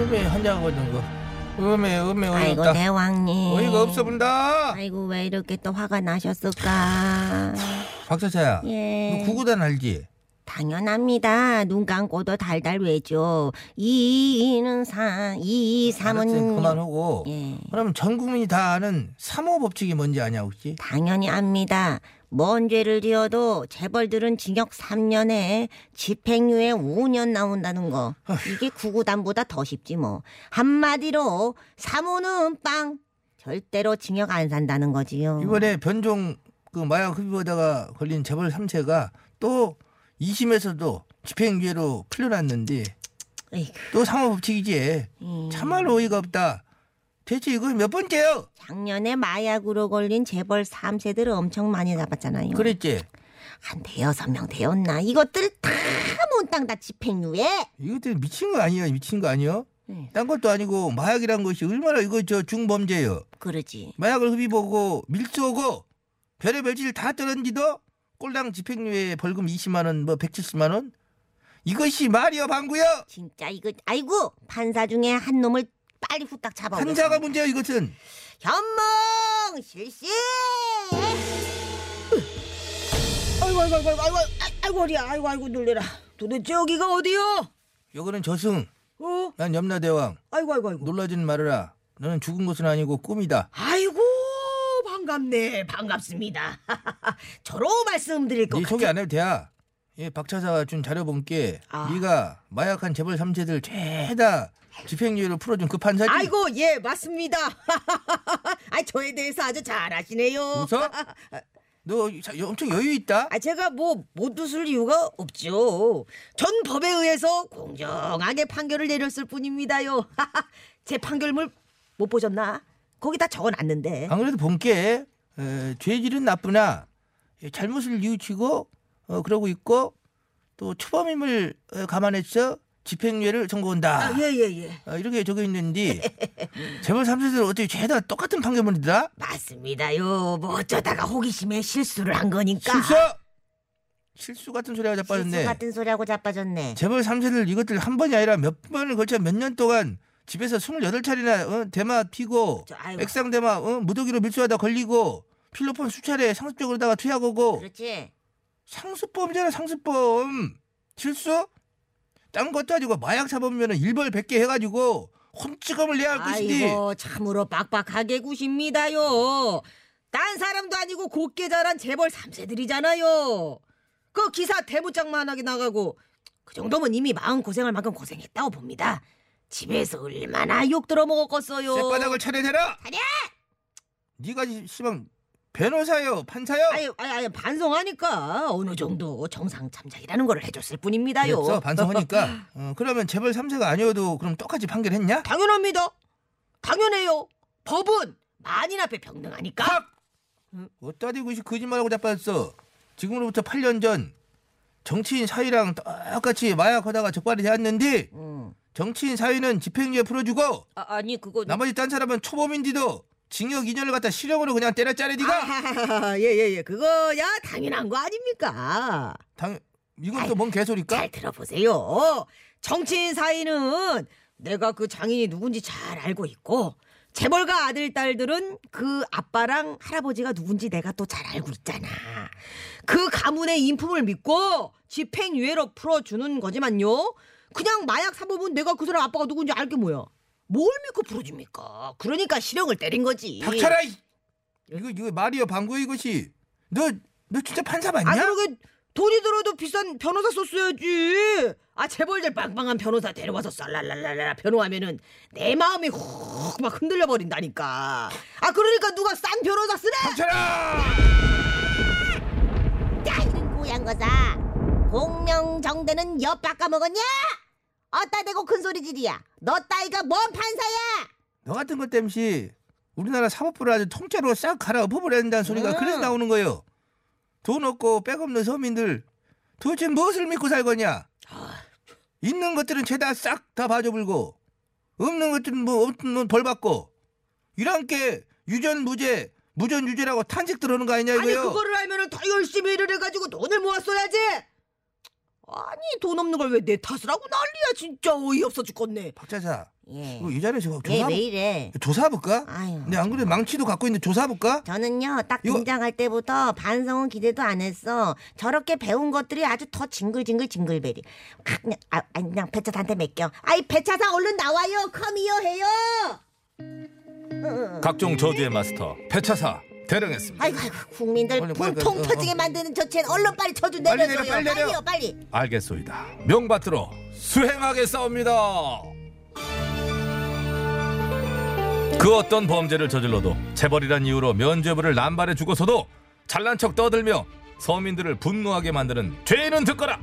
음에 한장거든 거. 음에 음에 아이고 어이없다. 대왕님. 어이가 없어 본다. 아이고 왜 이렇게 또 화가 나셨을까? 박사차야. 예. 너 구구단 알지? 당연합니다. 눈 감고도 달달 외죠. 이는 사, 이 삼은 알았지, 그만하고. 예. 그러면 전 국민이 다 아는 삼호 법칙이 뭔지 아냐 혹시? 당연히 압니다. 뭔 죄를 지어도 재벌들은 징역 3년에 집행유예 5년 나온다는 거. 이게 구구단보다 더 쉽지 뭐. 한마디로 사모는 빵. 절대로 징역 안 산다는 거지요. 이번에 변종 그 마약 흡입하다가 걸린 재벌 3세가 또 2심에서도 집행유예로 풀려났는데 에이구, 또 삼호 법칙이지. 음. 참말로 어이가 없다. 대체 이거 몇 번째요? 작년에 마약으로 걸린 재벌 3세들을 엄청 많이 잡았잖아요. 그랬지. 한 대여섯 명 되었나? 이것들 다 몬땅 다 집행유예. 이것들 미친 거 아니야? 미친 거 아니요? 네. 딴 것도 아니고 마약이란 것이 얼마나 이거 저 중범죄요. 그러지. 마약을 흡입하고 밀수하고 별의별 짓다 떠는지도 꼴당 집행유예 벌금 20만 원, 뭐 170만 원? 이것이 말이여 방구여? 진짜 이거 아이고 판사 중에 한 놈을 빨리 후딱 잡아. 판사가 문제요 이것은. 현몽 실시. 아이고 아이고 아이고 아이고 아이고 어리야 아이고 아이고 놀래라 도대체 여기가 어디요? 요거는 저승. 어? 난 염라대왕. 아이고 아이고 아이고 놀라지는 말아라. 너는 죽은 것은 아니고 꿈이다. 아이고 반갑네 반갑습니다 저로 말씀드릴 것 네 같아 소개 안 해도 돼야. 예, 박 차사가 준 자료 본게 아. 네가 마약한 재벌 3세들 죄다 집행유예로 풀어준 그 판사지. 아이고 예 맞습니다 아 저에 대해서 아주 잘 아시네요 웃어? 너 자, 엄청 여유 있다. 아 제가 뭐 못 웃을 이유가 없죠 전 법에 의해서 공정하게 판결을 내렸을 뿐입니다요 제 판결물 못 보셨나? 거기 다 적어놨는데 안 그래도 본게 에, 죄질은 나쁘나 예, 잘못을 뉘우치고 어, 그러고 있고 또 초범임을 어, 감안해서 집행유예를 선고한다. 아, 예, 예, 예. 어, 이렇게 적혀 있는데 재벌 3세들 어떻게 죄다 똑같은 판결문이더라? 맞습니다요. 뭐 어쩌다가 호기심에 실수를 한 거니까. 실수! 실수 같은 실수 자빠졌네. 같은 소리하고 자빠졌네. 재벌 3세들 이것들 한 번이 아니라 몇 번을 걸쳐 몇 년 동안 집에서 28차례나 어, 대마 피고 아이고. 액상 대마 어, 무더기로 밀수하다 걸리고 필로폰 수차례 상습적으로다가 투약하고 그렇지. 상습범이잖아 상습범 실수? 딴 것도 아니고 마약 잡으면 일벌 100개 해가지고 혼찌검을 내야 할 것이지 아이고 참으로 빡빡하게 구십니다요. 딴 사람도 아니고 곱게 자란 재벌 3세들이잖아요. 그 기사 대문짝만하게 나가고 그 정도면 이미 마음 고생할 만큼 고생했다고 봅니다. 집에서 얼마나 욕 들어먹었겠어요. 쌔바닥을 차려대라 차려! 네가 이 씨방 변호사요 판사요 아유, 아유, 아유, 반성하니까 어느 정도 정상 참작이라는 걸 해줬을 뿐입니다요. 그랬어 반성하니까 어, 그러면 재벌 3세가 아니어도 그럼 똑같이 판결했냐? 당연합니다. 당연해요. 법은 만인 앞에 병등하니까. 팍! 어따 대고 이 거짓말하고 자빠졌어 지금으로부터 8년 전 정치인 사위랑 똑같이 마약하다가 적발이 되었는데 응. 정치인 사위는 집행유예 풀어주고 아, 아니 그거 나머지 딴 사람은 초범인데도 징역 2년을 갖다 실형으로 그냥 때려짜래 니가 예예 예 그거야 당연한 거 아닙니까? 당 이건 또 뭔 개소리까? 잘 들어보세요. 정치인 사이는 내가 그 장인이 누군지 잘 알고 있고 재벌가 아들 딸들은 그 아빠랑 할아버지가 누군지 내가 또 잘 알고 있잖아. 그 가문의 인품을 믿고 집행유예로 풀어주는 거지만요. 그냥 마약 사범은 내가 그 사람 아빠가 누군지 알게 뭐야. 뭘 믿고 풀어줍니까? 그러니까 실형을 때린 거지. 닥쳐라 이- 이거 이거 말이여 방구야 이것이 너 너 진짜 판사 맞냐? 아 그러게 돈이 들어도 비싼 변호사 썼어야지. 아 재벌들 빵빵한 변호사 데려와서 쌀랄랄랄라 변호하면은 내 마음이 훅 막 흔들려 버린다니까. 아 그러니까 누가 싼 변호사 쓰래? 닥쳐라 야, 이런 고양 거사. 공명정대는 엿 바꿔 먹었냐? 어따 대고 큰 소리질이야. 너 따위가 뭔 판사야? 너 같은 것 땜시 우리나라 사법부를 아주 통째로 싹 갈아 엎어버린다는 소리가 음. 그래서 나오는 거예요. 돈 없고 백 없는 서민들 도대체 무엇을 믿고 살 거냐? 있는 것들은 죄다 싹 다 봐줘불고 없는 것들은 뭐 없는 벌 받고 이런 게 유전 무죄 무전 유죄라고 탄식 들어오는 거 아니냐 아니 이거요? 그거를 알면은 더 열심히 일을 해가지고 돈을 모았어야지. 아니 돈 없는 걸 왜 내 탓을 하고 난리야 진짜 어이없어 죽겠네. 박 차사 예. 이거 이 자리에서 얘 조사 왜 이래? 조사해볼까? 아유. 근데 안 그래 망치도 갖고 있는데 조사해볼까? 저는요 딱 이거- 등장할 때부터 반성은 기대도 안 했어. 저렇게 배운 것들이 아주 더 징글징글 징글베리. 아, 그냥 아, 아, 그냥 배차사한테 맡겨. 아이 배차사 얼른 나와요. 커미어 해요. 각종 저주의 마스터 배차사 대령했습니다. 아이고, 아이고 국민들 빨리, 빨리, 분통 빨리, 터지게 만드는 저체는 얼른 빨리 저주 빨리 내려줘요. 내려, 빨리 내려. 빨리요 빨리. 알겠소이다. 명받들어 수행하겠사옵니다. 그 어떤 범죄를 저질러도 재벌이란 이유로 면죄부를 남발해 주고서도 잘난 척 떠들며 서민들을 분노하게 만드는 죄인은 듣거라.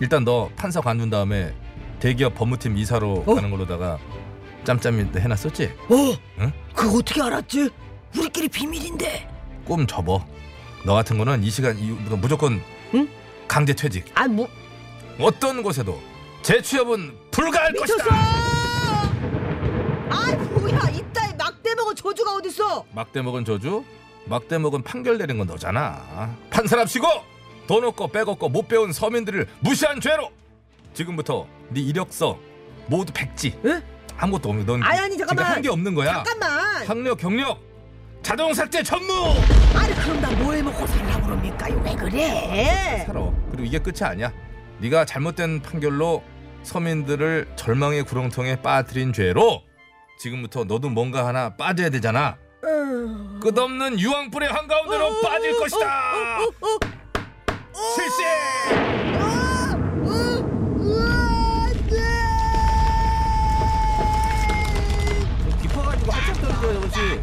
일단 너 판사 관둔 다음에 대기업 법무팀 이사로 가는 걸로다가 짬짬이 해놨었지? 어? 응? 그거 어떻게 알았지? 우리끼리 비밀인데. 꿈 접어. 너 같은 거는 이 시간 이후부터 무조건 응? 강제 퇴직. 아 뭐? 어떤 곳에도 재취업은 불가할 미쳤어! 것이다. 아 뭐야 이따위 막대 먹은 저주가 어딨어? 막대 먹은 저주, 막대 먹은 판결 내린 건 너잖아. 판사랍시고 돈 없고 백 없고 못 배운 서민들을 무시한 죄로 지금부터 네 이력서 모두 백지. 에? 아무것도 없는 넌 아니, 아니, 잠깐만. 한게 없는 거야. 잠깐만. 학력 경력 자동 삭제 전무. 아니 그럼 나 뭐 해먹고 살라고 그럽니까? 왜 그래? 살아. 그리고 이게 끝이 아니야. 네가 잘못된 판결로 서민들을 절망의 구렁텅이에 빠뜨린 죄로 지금부터 너도 뭔가 하나 빠져야 되잖아. 끝없는 유황불의 한가운데로 빠질 것이다. 실시. 깊어가지고 한참 떨어져요 이것이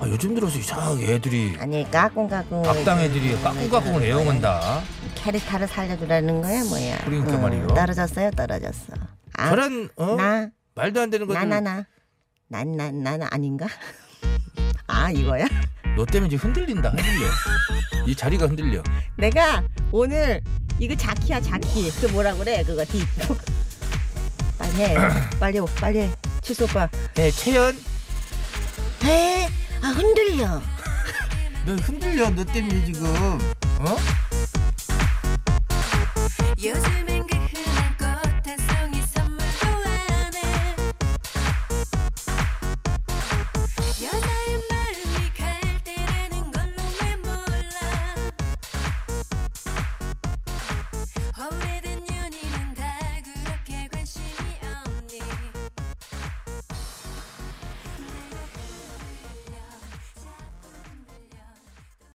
아, 요즘 들어서 이상하게 애들이 아니 까꿍까꿍. 악당 애들이 까꿍까꿍을 애용한다 캐릭터를 살려주라는 거야 뭐야? 그러니까 말이요. 떨어졌어요 떨어졌어. 아, 저런 어? 나 말도 안 되는 것들 나나 나. 난난 나는 아닌가? 아 이거야? 너 때문에 지금 흔들린다 흔들려 이 자리가 흔들려 내가 오늘 이거 자키야 자키 그 뭐라 그래 그거 디 빨리 해 빨리 해, 빨리 해 칠수 오빠 네 채연 에 아 흔들려. 너 흔들려. 너 때문에 지금. 어? 요즘에